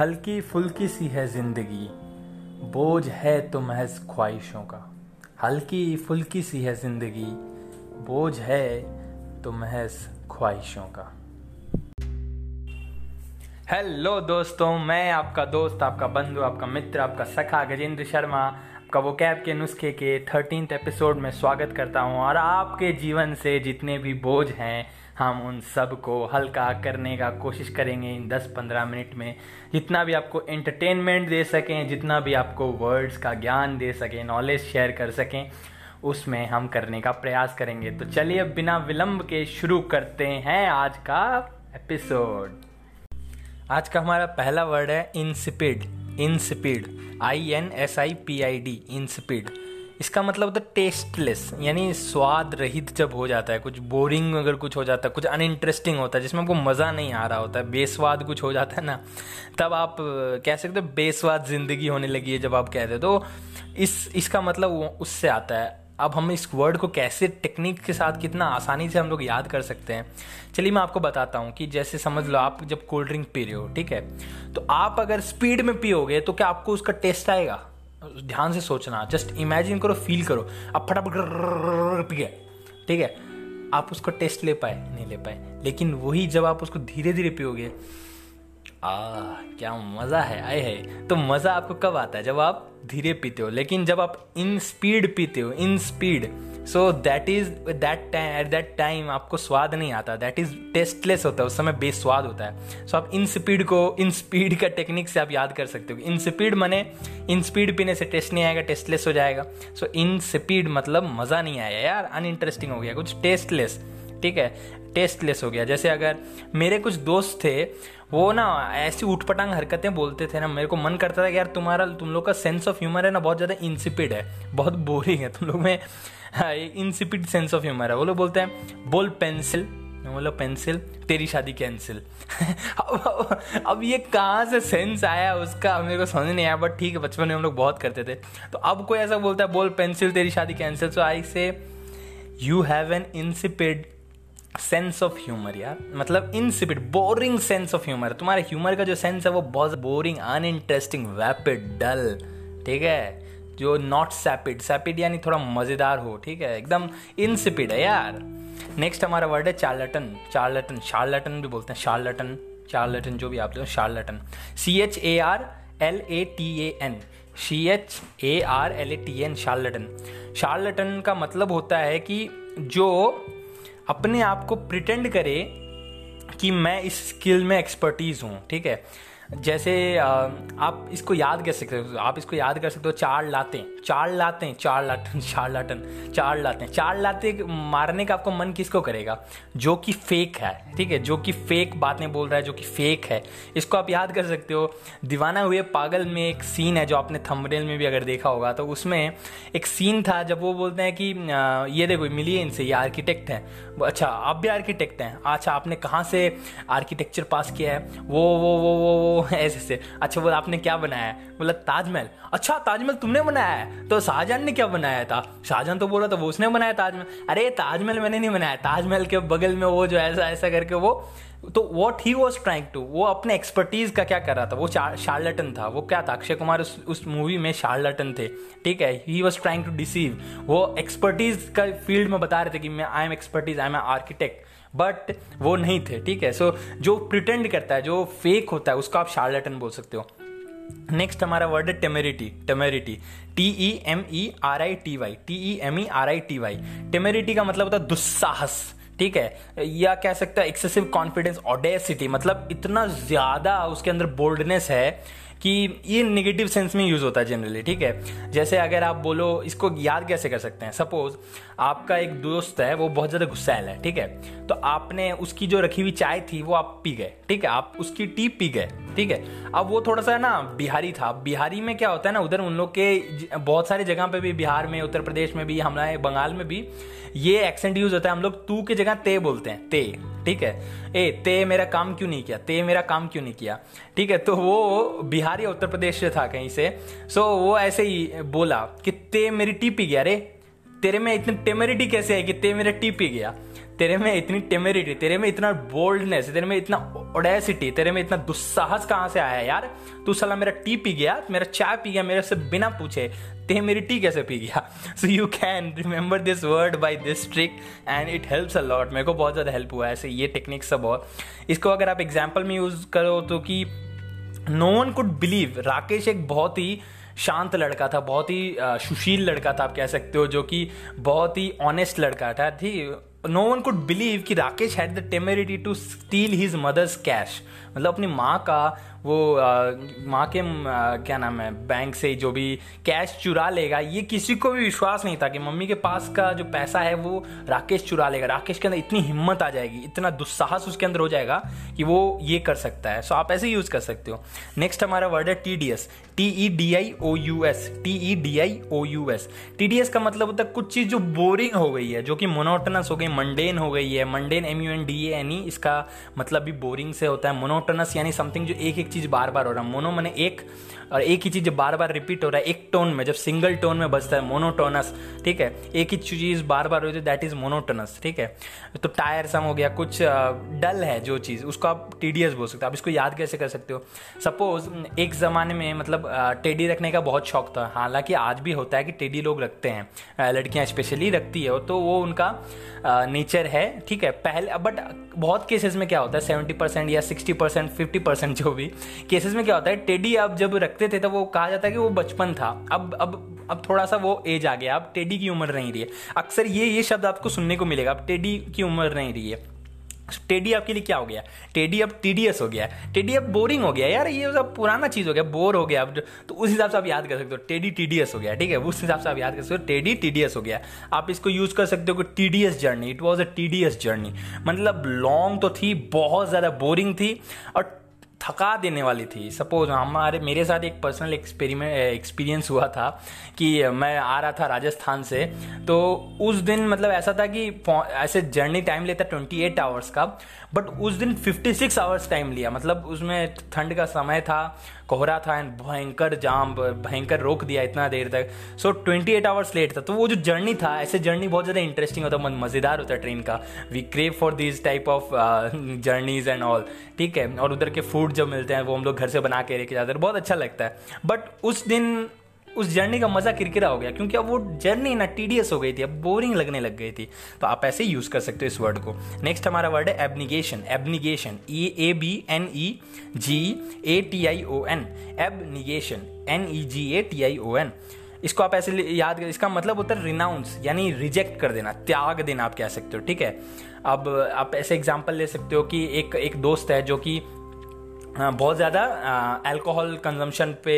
हल्की फुल्की सी है ज़िंदगी। बोझ है तो महज ख्वाहिशों का। हल्की फुल्की सी है ज़िंदगी। बोझ है तो महज ख्वाहिशों का। हेलो दोस्तों, मैं आपका दोस्त, आपका बंधु, आपका मित्र, आपका सखा गजेंद्र शर्मा, आपका वो कैब के नुस्खे के थर्टीन एपिसोड में स्वागत करता हूँ। और आपके जीवन से जितने भी बोझ हैं हम उन सबको हल्का करने का कोशिश करेंगे इन 10-15 मिनट में, जितना भी आपको एंटरटेनमेंट दे सकें, जितना भी आपको वर्ड्स का ज्ञान दे सकें नॉलेज शेयर कर सकें, उसमें हम करने का प्रयास करेंगे। तो चलिए बिना विलंब के शुरू करते हैं आज का एपिसोड आज का हमारा पहला वर्ड है insipid insipid I N S I P I D insipid इसका मतलब होता है टेस्टलेस यानी स्वाद रहित जब हो जाता है, कुछ बोरिंग अगर कुछ हो जाता है, कुछ अनइंटरेस्टिंग होता है, जिसमें आपको मज़ा नहीं आ रहा होता है, बेस्वाद कुछ हो जाता है ना, तब आप कह सकते हो बेस्वाद ज़िंदगी होने लगी है जब आप कहते हो। तो इस, इसका मतलब उससे आता है। अब हम इस वर्ड को कैसे टेक्निक के साथ कितना आसानी से हम लोग याद कर सकते हैं? चलिए मैं आपको बताता हूँ कि जैसे समझ लो आप जब कोल्ड ड्रिंक पी रहे हो, ठीक है? तो आप अगर स्पीड में पियोगे तो क्या आपको उसका टेस्ट आएगा? ध्यान से सोचना जस्ट इमेजिन करो फील करो। अब फटाफट पी गए ठीक है? आप उसको टेस्ट ले पाए, नहीं ले पाए। लेकिन वही जब आप उसको धीरे धीरे पियोगे आ क्या मज़ा है आए है। तो मज़ा आपको कब आता है? जब आप धीरे पीते हो लेकिन जब आप इन स्पीड पीते हो insipid so that is that time at that time आपको स्वाद नहीं आता। दैट इज़ टेस्टलेस होता है उस समय बेस्वाद होता है। सो so, आप इन स्पीड को इन स्पीड का टेक्निक से आप याद कर सकते हो इन स्पीड मने इन स्पीड पीने से टेस्ट नहीं आएगा टेस्टलेस हो जाएगा। सो इन स्पीड मतलब मज़ा नहीं आया। यार अनइंटरेस्टिंग हो गया कुछ टेस्टलेस ठीक है? टेस्टलेस हो गया। जैसे अगर मेरे कुछ दोस्त थे वो ना ऐसी उठपटांग हरकतें बोलते थे ना मेरे को मन करता था कि यार तुम्हारा तुम लोग का सेंस ऑफ़ ह्यूमर है ना बहुत ज़्यादा इंसिपिड है बहुत बोरिंग है तुम लोग में इंसिपिड सेंस ऑफ़ ह्यूमर है। वो लोग बोलते हैं बोल पेंसिल बोलो पेंसिल तेरी शादी कैंसिल अब, अब ये कहाँ से सेंस आया उसका मेरे को समझ नहीं आया बट ठीक है बचपन में हम लोग बहुत करते थे। तो अब कोई ऐसा बोलता है बोल पेंसिल तेरी शादी cancel so I say you have an insipid sense of humour यार मतलब insipid boring sense of humour तुम्हारे ह्यूमर का जो सेंस है वो बहुत बोरिंग अनइंटरेस्टिंग वैपिड डल ठीक है? जो नॉट सैपिड सैपिड यानी थोड़ा मज़ेदार हो, ठीक है? एकदम इनसिपिड है यार। नेक्स्ट हमारा वर्ड है चार्लटन चार्लटन शार्लटन भी बोलते हैं शार्लटन चार्लटन जो भी आप लोग charlatan C H A R L A T A N C H A R L A T N charlatan charlatan का मतलब होता है कि जो अपने आप को प्रिटेंड करे कि मैं इस स्किल में एक्सपर्टीज हूँ ठीक है? जैसे आप इसको याद कर सकते हो, आप इसको याद कर सकते हो, चार लाते चार लाते, चार लाटन चार लाटन, चार लाते चार लाते मारने का आपको मन किसको करेगा? जो कि फेक है, ठीक है? जो कि फेक बातें बोल रहा है, जो कि फेक है। इसको आप याद कर सकते हो, दीवाना हुए पागल में एक सीन है जो आपने थंबनेल में भी अगर देखा होगा तो उसमें एक सीन था जब वो बोलते हैं कि ये देखो मिलिए इनसे, ये आर्किटेक्ट हैं। अच्छा आप भी आर्किटेक्ट हैं। अच्छा आपने कहाँ से आर्किटेक्चर पास किया है? वो वो वो वो वो ऐसे ऐसे। अच्छा बोला, आपने क्या बनाया है? बोला, ताजमहल। अच्छा ताजमहल तुमने बनाया है? तो शाहजहां ने क्या बनाया था? शाहजहां तो बोला था, वो उसने बनाया ताजमहल। अरे, ताजमहल मैंने नहीं बनाया। ताजमहल के बगल में वो जो ऐसा ऐसा करके वो तो what he was trying to वो अपने एक्सपर्टीज का क्या कर रहा था? वो शार्लटन था। वो क्या था? अक्षय कुमार उस उस मूवी में शार्लटन थे। ठीक है? He was trying to deceive वो एक्सपर्टीज का फ़ील्ड में बता रहे थे कि मैं I am expertise I am architect but वो नहीं थे ठीक है? सो so, जो प्रिटेंड करता है जो फेक होता है उसको आप शार्लेटन बोल सकते हो। नेक्स्ट हमारा वर्ड है temerity temerity T E M E R I T Y T E M E R I T Y temerity का मतलब होता है दुस्साहस ठीक है? या कह सकता है एक्सेसिव कॉन्फिडेंस ऑडेसिटी मतलब इतना ज़्यादा उसके अंदर बोल्डनेस है कि ये निगेटिव सेंस में यूज़ होता है जनरली ठीक है? जैसे अगर आप बोलो, इसको याद कैसे कर सकते हैं? सपोज़ आपका एक दोस्त है, वो बहुत ज़्यादा गुस्सैल है, ठीक है? तो आपने उसकी जो रखी हुई चाय थी, वो आप पी गए, ठीक है? आप उसकी टी पी गए, ठीक है? अब वो थोड़ा सा ना बिहारी था। बिहारी में क्या होता है ना, उधर उन लोग के बहुत सारी जगह पे भी, बिहार में, उत्तर प्रदेश में भी, हमारे बंगाल में भी ये एक्सेंट यूज़ होता है। हम लोग तू की जगह ते बोलते हैं, ते। ठीक है? ए, ते मेरा काम क्यों नहीं किया? ते मेरा काम क्यों नहीं किया? ठीक है तो वो बिहार या उत्तर प्रदेश से था कहीं से। सो वो ऐसे ही बोला कि ते मेरी टीपी गया। रे तेरे में इतनी टेमरिटी कैसे है कि ते मेरा टीपी गया? तेरे में इतनी टेमेरिटी तेरे में इतना बोल्डनेस तेरे में इतना ओडेसिटी तेरे में इतना दुस्साहस कहाँ से आया यार? तू सला मेरा टी पी गया, मेरा चाय पी गया, मेरे से बिना पूछे, ते मेरी टी कैसे पी गया? So you can remember this word by this trick and it helps a lot मेरे को बहुत ज़्यादा हेल्प हुआ है ऐसे, ये टेक्निक सब और। इसको अगर आप एग्ज़ाम्पल में यूज़ करो तो कि no one could believe Rakesh एक बहुत ही शांत लड़का था, बहुत ही सुशील लड़का था आप कह सकते हो, जो कि बहुत ही ऑनेस्ट लड़का था। थी no one could believe that Rakesh had the temerity to steal his mother's cash. मतलब अपनी माँ का वो माँ के क्या नाम है, बैंक से जो भी कैश चुरा लेगा, ये किसी को भी विश्वास नहीं था कि मम्मी के पास का जो पैसा है वो राकेश चुरा लेगा। राकेश के अंदर इतनी हिम्मत आ जाएगी, इतना दुस्साहस उसके अंदर हो जाएगा कि वो ये कर सकता है। सो आप ऐसे यूज़ कर सकते हो। नेक्स्ट हमारा वर्ड है T D S T E D I O U S T E D I O U S T D S का मतलब होता है कुछ चीज़ जो बोरिंग हो गई है, जो कि मोनोटनस हो गई मंडेन हो गई है। Mundane M U N D N E इसका मतलब भी बोरिंग से होता है मोनोटनस यानी समथिंग जो एक एक चीज़ बार बार हो रहा है। मोनो मैंने एक, और एक ही चीज़ बार बार रिपीट हो रहा है, एक टोन में, जब सिंगल टोन में बजता है मोनोटोनस ठीक है? एक ही चीज़ बार बार हो दैट इज़ मोनोटोनस ठीक है? तो टायर सम हो गया, कुछ डल है जो चीज़, उसको आप टीडीएस बोल सकते हो। आप इसको याद कैसे कर सकते हो? सपोज़ एक ज़माने में मतलब टेडी रखने का बहुत शौक था। हालाँकि आज भी होता है कि टेडी लोग रखते हैं। लड़कियाँ स्पेशली रखती है तो वो उनका नेचर है, ठीक है? पहले बट बहुत केसेस में क्या होता है सेवेंटी या सिक्सटी फिफ्टी परसेंट जो भी। केसेस में क्या होता है टेडी आप जब रखते थे तो वो कहा जाता है कि वो बचपन था। अब अब अब थोड़ा सा वो एज आ गया। अब टेडी की उम्र नहीं रही है। अक्सर ये ये शब्द आपको सुनने को मिलेगा। अब टेडी की उम्र नहीं रही है। टेडी आपके लिए क्या हो गया? टेडी अब टीडीएस हो गया। टेडी अब बोरिंग हो गया। यार, ये सब पुराना चीज़ हो गया बोर हो गया। अब तो उस हिसाब से आप याद कर सकते हो, टेडी टीडीएस हो गया, ठीक है? उस हिसाब से आप याद कर सकते हो, टेडी टीडीएस हो गया। आप इसको यूज़ कर सकते हो कि tedious journey it was a tedious journey मतलब लॉन्ग तो थी, बहुत ज़्यादा बोरिंग थी। और थका देने वाली थी। सपोज़ हमारे, मेरे साथ एक पर्सनल एक्सपेरिमेंट एक्सपीरियंस हुआ था कि मैं आ रहा था राजस्थान से। तो उस दिन मतलब ऐसा था कि ऐसे जर्नी टाइम लेता ट्वेंटी एट आवर्स का बट उस दिन फिफ्टी सिक्स आवर्स टाइम लिया। मतलब उसमें ठंड का समय था कोहरा था एंड भयंकर जाम, भयंकर रोक दिया इतना देर तक। So twenty eight hours late था। तो वो जो जर्नी था, ऐसे जर्नी बहुत ज़्यादा इंटरेस्टिंग होता है मज़ेदार होता है ट्रेन का we crave for this type of journeys and all ठीक है? और उधर के फ़ूड जो मिलते हैं, वो हम लोग घर से बना के लेके जाते हैं। बहुत अच्छा लगता है। बट उस दिन उस जर्नी का मज़ा किरकिरा हो गया, क्योंकि अब वो जर्नी ना टीडियस हो गई थी, अब बोरिंग लगने लग गई थी। तो आप ऐसे यूज़ कर सकते हो इस वर्ड को। नेक्स्ट हमारा वर्ड है abnegation abnegation E A B N E G A T I O N abnegation N E G A T I O N इसको आप ऐसे याद कर, इसका मतलब होता है रिनाउंस यानी रिजेक्ट कर देना, त्याग देना आप कह सकते हो, ठीक है? अब आप ऐसे एग्जांपल ले सकते हो कि एक एक दोस्त है जो कि बहुत ज़्यादा अल्कोहल कंजम्पशन पे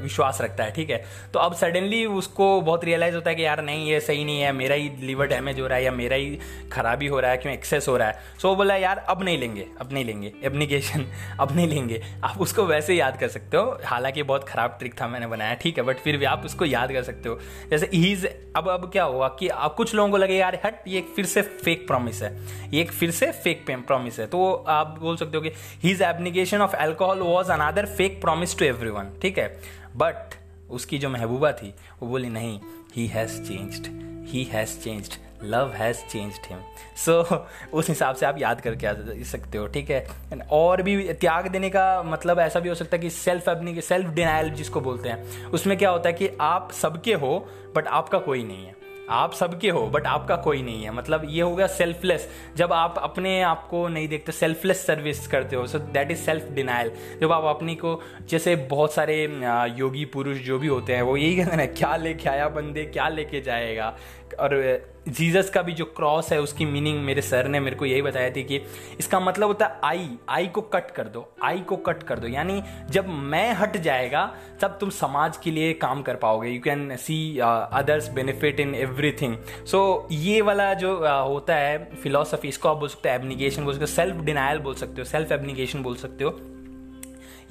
विश्वास रखता है, ठीक है? तो अब सडनली उसको बहुत रियलाइज़ होता है कि यार, नहीं, ये सही नहीं है, मेरा ही लीवर डैमेज हो रहा है या मेरा ही खराबी हो रहा है, क्यों एक्सेस हो रहा है? सो वो बोला, यार, अब नहीं लेंगे, अब नहीं लेंगे एप्लीकेशन अब नहीं लेंगे। आप उसको वैसे याद कर सकते हो, हालाँकि बहुत खराब ट्रिक था मैंने बनाया, ठीक है बट फिर भी आप उसको याद कर सकते हो। जैसे हीज अब अब क्या हुआ कि अब कुछ लोगों को लगे, यार, हट, ये फिर से फेक प्रॉमिस है, ये एक फिर से फेक प्रॉमिस है। तो आप बोल सकते हो कि his application of alcohol was another fake promise to every ठीक है? बट उसकी जो महबूबा थी, वो बोली, नहीं he has changed he has changed love has changed him so उस हिसाब से आप याद करके आ सकते हो, ठीक है? और भी त्याग देने का मतलब ऐसा भी हो सकता है कि सेल्फ अपनी सेल्फ डिनाइल जिसको बोलते हैं, उसमें क्या होता है कि आप सबके हो बट आपका कोई नहीं है। आप सबके हो बट आपका कोई नहीं है। मतलब ये हो गया सेल्फलेस जब आप अपने आप को नहीं देखते सेल्फलेस सर्विस करते हो so that is self denial जब आप अपनी को, जैसे बहुत सारे योगी पुरुष जो भी होते हैं, वो यही कहते हैं क्या लेके आया बंदे, क्या लेके जाएगा? और जीसस का भी जो क्रॉस है उसकी मीनिंग मेरे सर ने मेरे को यही बताया थी कि इसका मतलब होता है आई आई को कट कर दो आई को कट कर दो। यानी जब मैं हट जाएगा तब तुम समाज के लिए काम कर पाओगे। You can see others benefit in everything so ये वाला जो uh, होता है फिलोसफी इसको आप बोल सकते हो एबनिगेशन बोल सकते हो सेल्फ डिनायल बोल सकते हो सेल्फ एबनिगेशन बोल सकते हो।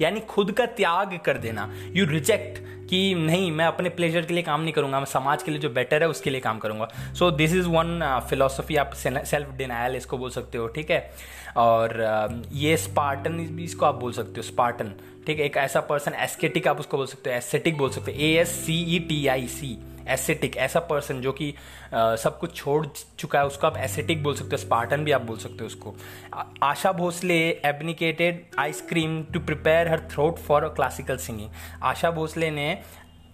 यानी खुद का त्याग कर देना। यू रिजेक्ट कि नहीं मैं अपने प्लेजर के लिए काम नहीं करूँगा मैं समाज के लिए जो बेटर है उसके लिए काम करूँगा। So this is one philosophy आप सेल्फ डिनायल इसको बोल सकते हो ठीक है? और uh, ये स्पार्टन भी इसको आप बोल सकते हो स्पार्टन ठीक है? एक ऐसा पर्सन एस्केटिक आप उसको बोल सकते हो एस्थेटिक बोल सकते हो A S C E T I C ascetic ऐसा पर्सन जो कि सब कुछ छोड़ चुका है, उसको आप एसेटिक बोल सकते हो स्पार्टन भी आप बोल सकते हो उसको। Asha Bhosle abnegated ice cream to prepare her throat for classical singing Asha Bhosle ने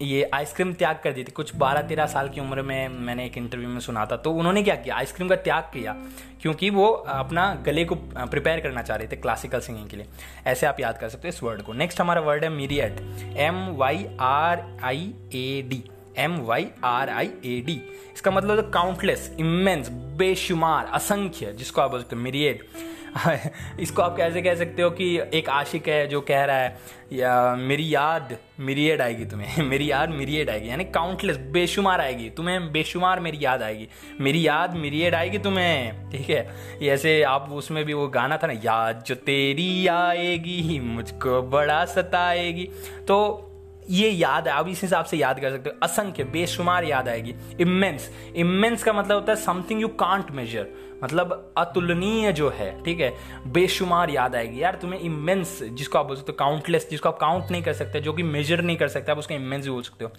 ये आइसक्रीम त्याग कर दी थी। कुछ बारह तेरह साल की उम्र में मैंने एक इंटरव्यू में सुना था। तो उन्होंने क्या किया? आइसक्रीम का त्याग किया, क्योंकि वो अपना गले को प्रिपेयर करना चाह रहे थे क्लासिकल सिंगिंग के लिए। ऐसे आप याद कर सकते हो इस वर्ड को। नेक्स्ट हमारा वर्ड है myriad M Y R I A D M Y R I A D इसका मतलब तो काउंटलेस इमेंस बेशुमार, असंख्य, जिसको आप बोल सकते हो मीरियड इसको आप कैसे कह सकते हो कि एक आशिक है जो कह रहा है, या मेरी याद मिरियड आएगी तुम्हें. मेरी याद मिरियड आएगी. यानी काउंटलेस बेशुमार आएगी. तुम्हें बेशुमार मेरी याद आएगी. मेरी याद मिरियड आएगी तुम्हें. ठीक है? ऐसे आप उसमें भी वो गाना था ना, याद जो तेरी आएगी, मुझको बड़ा सताएगी. तो ये याद है, आप इस हिसाब से याद कर सकते हो। असंख्य, बेशुमार याद आएगी। इमेंस इमेंस का मतलब होता है समथिंग यू कांट मेजर मतलब अतुलनीय जो है, ठीक है? बेशुमार याद आएगी। यार, तुम्हें इमेंस जिसको आप बोल सकते हो काउंटलेस जिसको आप काउंट नहीं कर सकते, जो कि मेजर नहीं कर सकते, आप उसका इमेंस बोल सकते हो।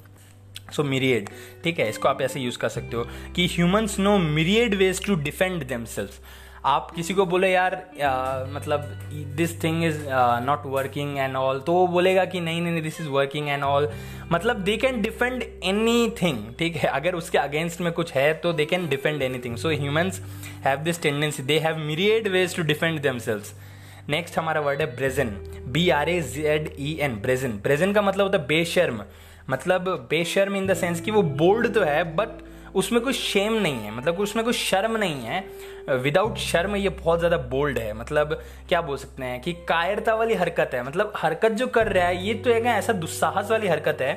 सो मिरियड ठीक है? इसको आप ऐसे यूज़ कर सकते हो कि humans know myriad ways to defend themselves आप किसी को बोले यार आ, मतलब this thing is not working and all तो वो बोलेगा कि नहीं नहीं this is working and all मतलब they can defend anything ठीक है? अगर उसके अगेंस्ट में कुछ है तो they can defend anything so humans have this tendency they have myriad ways to defend themselves next हमारा वर्ड है brazen B R A Z E N brazen brazen का मतलब होता है बेशर्म. मतलब बेशर्म इन द सेंस कि वो बोल्ड तो है बट उसमें कोई शेम नहीं है मतलब उसमें कोई शर्म नहीं है। विदाउट शर्म ये बहुत ज़्यादा बोल्ड है मतलब क्या बोल सकते हैं कि कायरता वाली हरकत है। मतलब हरकत जो कर रहा है, ये तो एक ऐसा दुस्साहस वाली हरकत है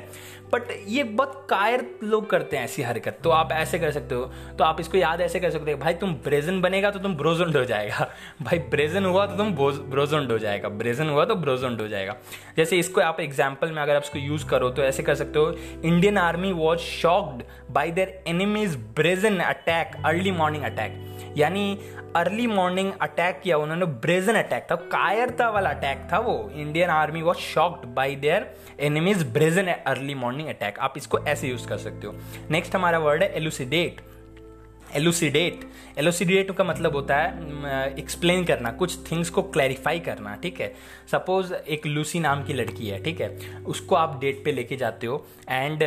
बट ये बहुत कायर लोग करते हैं ऐसी हरकत। तो आप ऐसे कर सकते हो। तो आप इसको याद ऐसे कर सकते हो, भाई तुम ब्रेजन बनेगा तो तुम ब्रोजेंड हो जाएगा। भाई ब्रेजन हुआ तो तुम ब्रोजेंड हो जाएगा। ब्रेजन हुआ तो ब्रोजेंड हो जाएगा। जैसे इसको आप एग्ज़ाम्पल में अगर आप इसको यूज़ करो तो ऐसे कर सकते हो Indian army was shocked by their enemies brazen attack early morning attack यानी अर्ली मॉर्निंग अटैक किया उन्होंने ब्रेजन अटैक था, कायरता वाला अटैक था वो। Indian army was shocked by their enemies brazen early morning attack आप इसको ऐसे यूज़ कर सकते हो। नेक्स्ट हमारा वर्ड है एलुसिडेट एलुसिडेट एलुसिडेट का मतलब होता है एक्सप्लेन करना, कुछ थिंग्स को क्लैरिफाई करना, ठीक है? सपोज़ एक लूसी नाम की लड़की है, ठीक है? उसको आप डेट पे लेके जाते हो एंड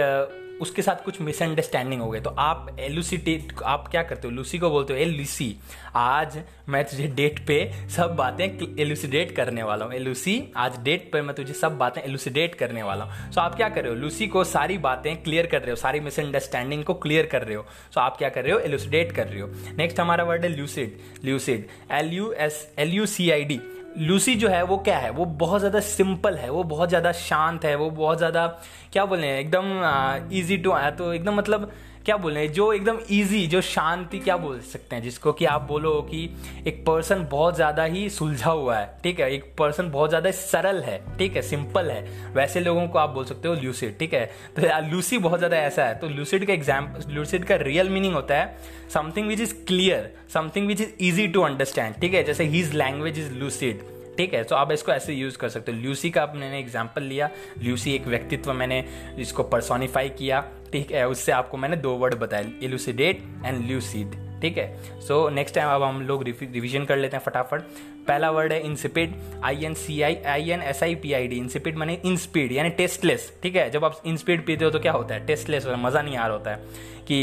उसके साथ कुछ मिसअंडरस्टैंडिंग हो गए। तो आप एलुसिटेट आप क्या करते हो? लूसी को बोलते हो, ए लूसी आज मैं तुझे डेट पे सब बातें एलुसिडेट करने वाला हूँ। एलुसी आज डेट पे मैं तुझे सब बातें एलुसिडेट करने वाला हूँ। सो आप क्या कर रहे हो? लूसी को सारी बातें क्लियर कर रहे हो, सारी मिसअंडरस्टैंडिंग को क्लियर कर रहे हो। सो आप क्या कर रहे हो? एलुसिडेट कर रहे हो। नेक्स्ट हमारा वर्ड है lucid lucid L U S L U C I D lucid जो है, वो क्या है? वो बहुत ज़्यादा सिंपल है, वो बहुत ज़्यादा शांत है, वो बहुत ज़्यादा, क्या बोले एकदम ईजी टू तो एकदम मतलब क्या बोले जो एकदम इजी जो शांति, क्या बोल सकते हैं जिसको कि आप बोलो कि एक पर्सन बहुत ज़्यादा ही सुलझा हुआ है, ठीक है? एक पर्सन बहुत ज़्यादा सरल है, ठीक है? सिंपल है। वैसे लोगों को आप बोल सकते हो ल्यूसिड ठीक है? तो लूसी बहुत ज़्यादा ऐसा है। तो लूसिड का एग्ज़ाम लूसिड का रियल मीनिंग होता है something which is clear something which is easy to understand ठीक है? जैसे हीज लैंग्वेज इज़ लूसिड ठीक है तो आप इसको ऐसे यूज़ कर सकते हो। ल्यूसी का मैंने एग्ज़ाम्पल लिया। ल्यूसी एक व्यक्तित्व मैंने इसको पर्सोनीफाई किया, ठीक है, उससे आपको मैंने दो वर्ड बताए इलूसिडेट एंड ल्यूसिड ठीक है। सो नेक्स्ट टाइम अब हम लोग रिविजन कर लेते हैं फटाफट। पहला वर्ड है insipid I N C I I N S I P I D insipid मैंने इन स्पीड यानी टेस्टलेस ठीक है। जब आप इन स्पीड पीते हो तो क्या होता है? टेस्टलेस होता है मज़ा नहीं आ रहा होता है। कि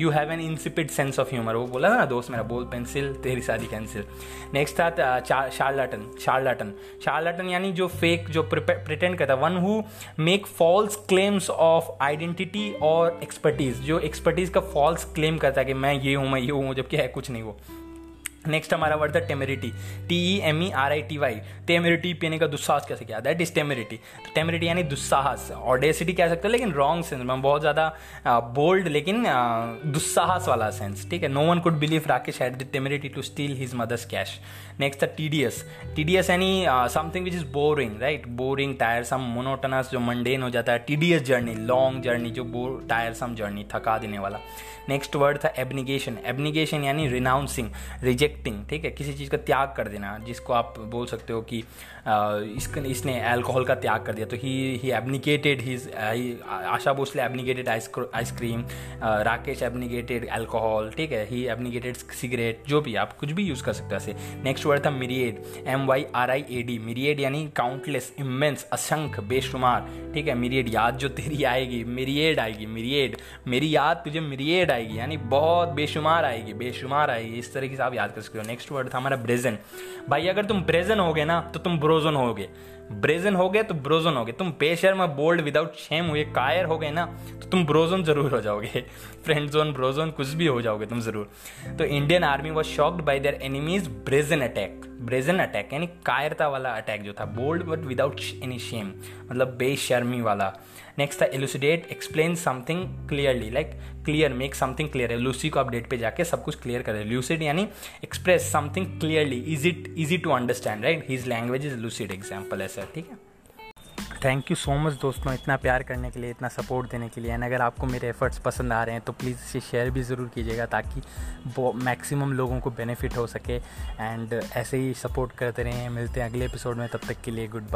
you have an insipid sense of humour वो बोला था ना, दोस्त मेरा, बोल पेंसिल तेरी शादी कैंसिल नेक्स्ट था शार्लाटन शार्लाटन शार्लाटन यानी जो फेक जो प्रिटेंड करता one who make false claims of identity और एक्सपर्टीज जो एक्सपर्टीज का फॉल्स क्लेम करता है कि मैं ये हूँ, मैं ये हूँ, जबकि है कुछ नहीं वो। नेक्स्ट हमारा वर्ड था temerity T E M E R I T Y temerity पीने का दुस्साहस कैसे क्या? दैट इज़ टेमेरिटी टेमेरिटी यानी दुस्साहस. ऑडेसिटी कह सकते हैं, लेकिन रॉन्ग सेंस में बहुत ज़्यादा बोल्ड लेकिन दुस्साहस वाला सेंस ठीक है? No one could believe Rakesh had the temerity to steal his mother's cash next था T D S T D S यानी something which is boring right boring tiresome monotonous जो मंडेन हो जाता है. T D S journey long journey जो bore tiresome journey थका देने वाला. नेक्स्ट वर्ड था एबनिगेशन एबनिगेशन यानी रिनाउंसिंग रिजेक्ट रिजेक्टिंग ठीक है? किसी चीज़ का त्याग कर देना, जिसको आप बोल सकते हो कि इसका, इसने अल्कोहल का त्याग कर दिया। तो he he abnegated his Asha Bhosle abnegated ice cream Rakesh abnegated alcohol ठीक है? ही एबनिकेटेड सिगरेट जो भी आप कुछ भी यूज़ कर सकते हो ऐसे। नेक्स्ट वर्ड था myriad M Y R I A D myriad यानी काउंटलेस इमेंस असंख्य, बेशुमार, ठीक है? मिरिएड याद जो तेरी आएगी मिरिएड आएगी मिरिएड मेरी याद तुझे मिरिएड आएगी, यानी बहुत बेशुमार आएगी बेशुमार आएगी। इस तरीके से आप याद सकते हो नेक्स्ट वर्ड था हमारा ब्रेजन भाई, अगर तुम ब्रेजन हो गए ना तो तुम ब्रोजन हो गए ब्रेजन हो गए तो ब्रोजन हो गए। तुम पेशर बोल्ड विदाउट शेम हुए, कायर हो गए ना तो तुम ब्रोजन ज़रूर हो जाओगे। फ्रेंड जोन ब्रोजन कुछ भी हो जाओगे तुम ज़रूर। तो Indian army was shocked by their enemies brazen attack brazen attack यानी कायरता वाला अटैक जो था। Bold but without any shame मतलब बेशर्मी वाला। नेक्स्ट था elucidate explain something clearly like clear make something clear है लूसी को अपडेट पे जाके सब कुछ क्लियर करे लूसिड यानी express something clearly is it easy to understand right his language is lucid example है सर, ठीक है? थैंक यू सो मच दोस्तों, इतना प्यार करने के लिए, इतना सपोर्ट देने के लिए। एंड अगर आपको मेरे एफर्ट्स पसंद आ रहे हैं तो प्लीज़ इसे शेयर भी ज़रूर कीजिएगा ताकि मैक्सिमम लोगों को बेनिफिट हो सके। एंड ऐसे ही सपोर्ट करते रहें। मिलते हैं अगले एपिसोड में, तब तक के लिए गुड बाय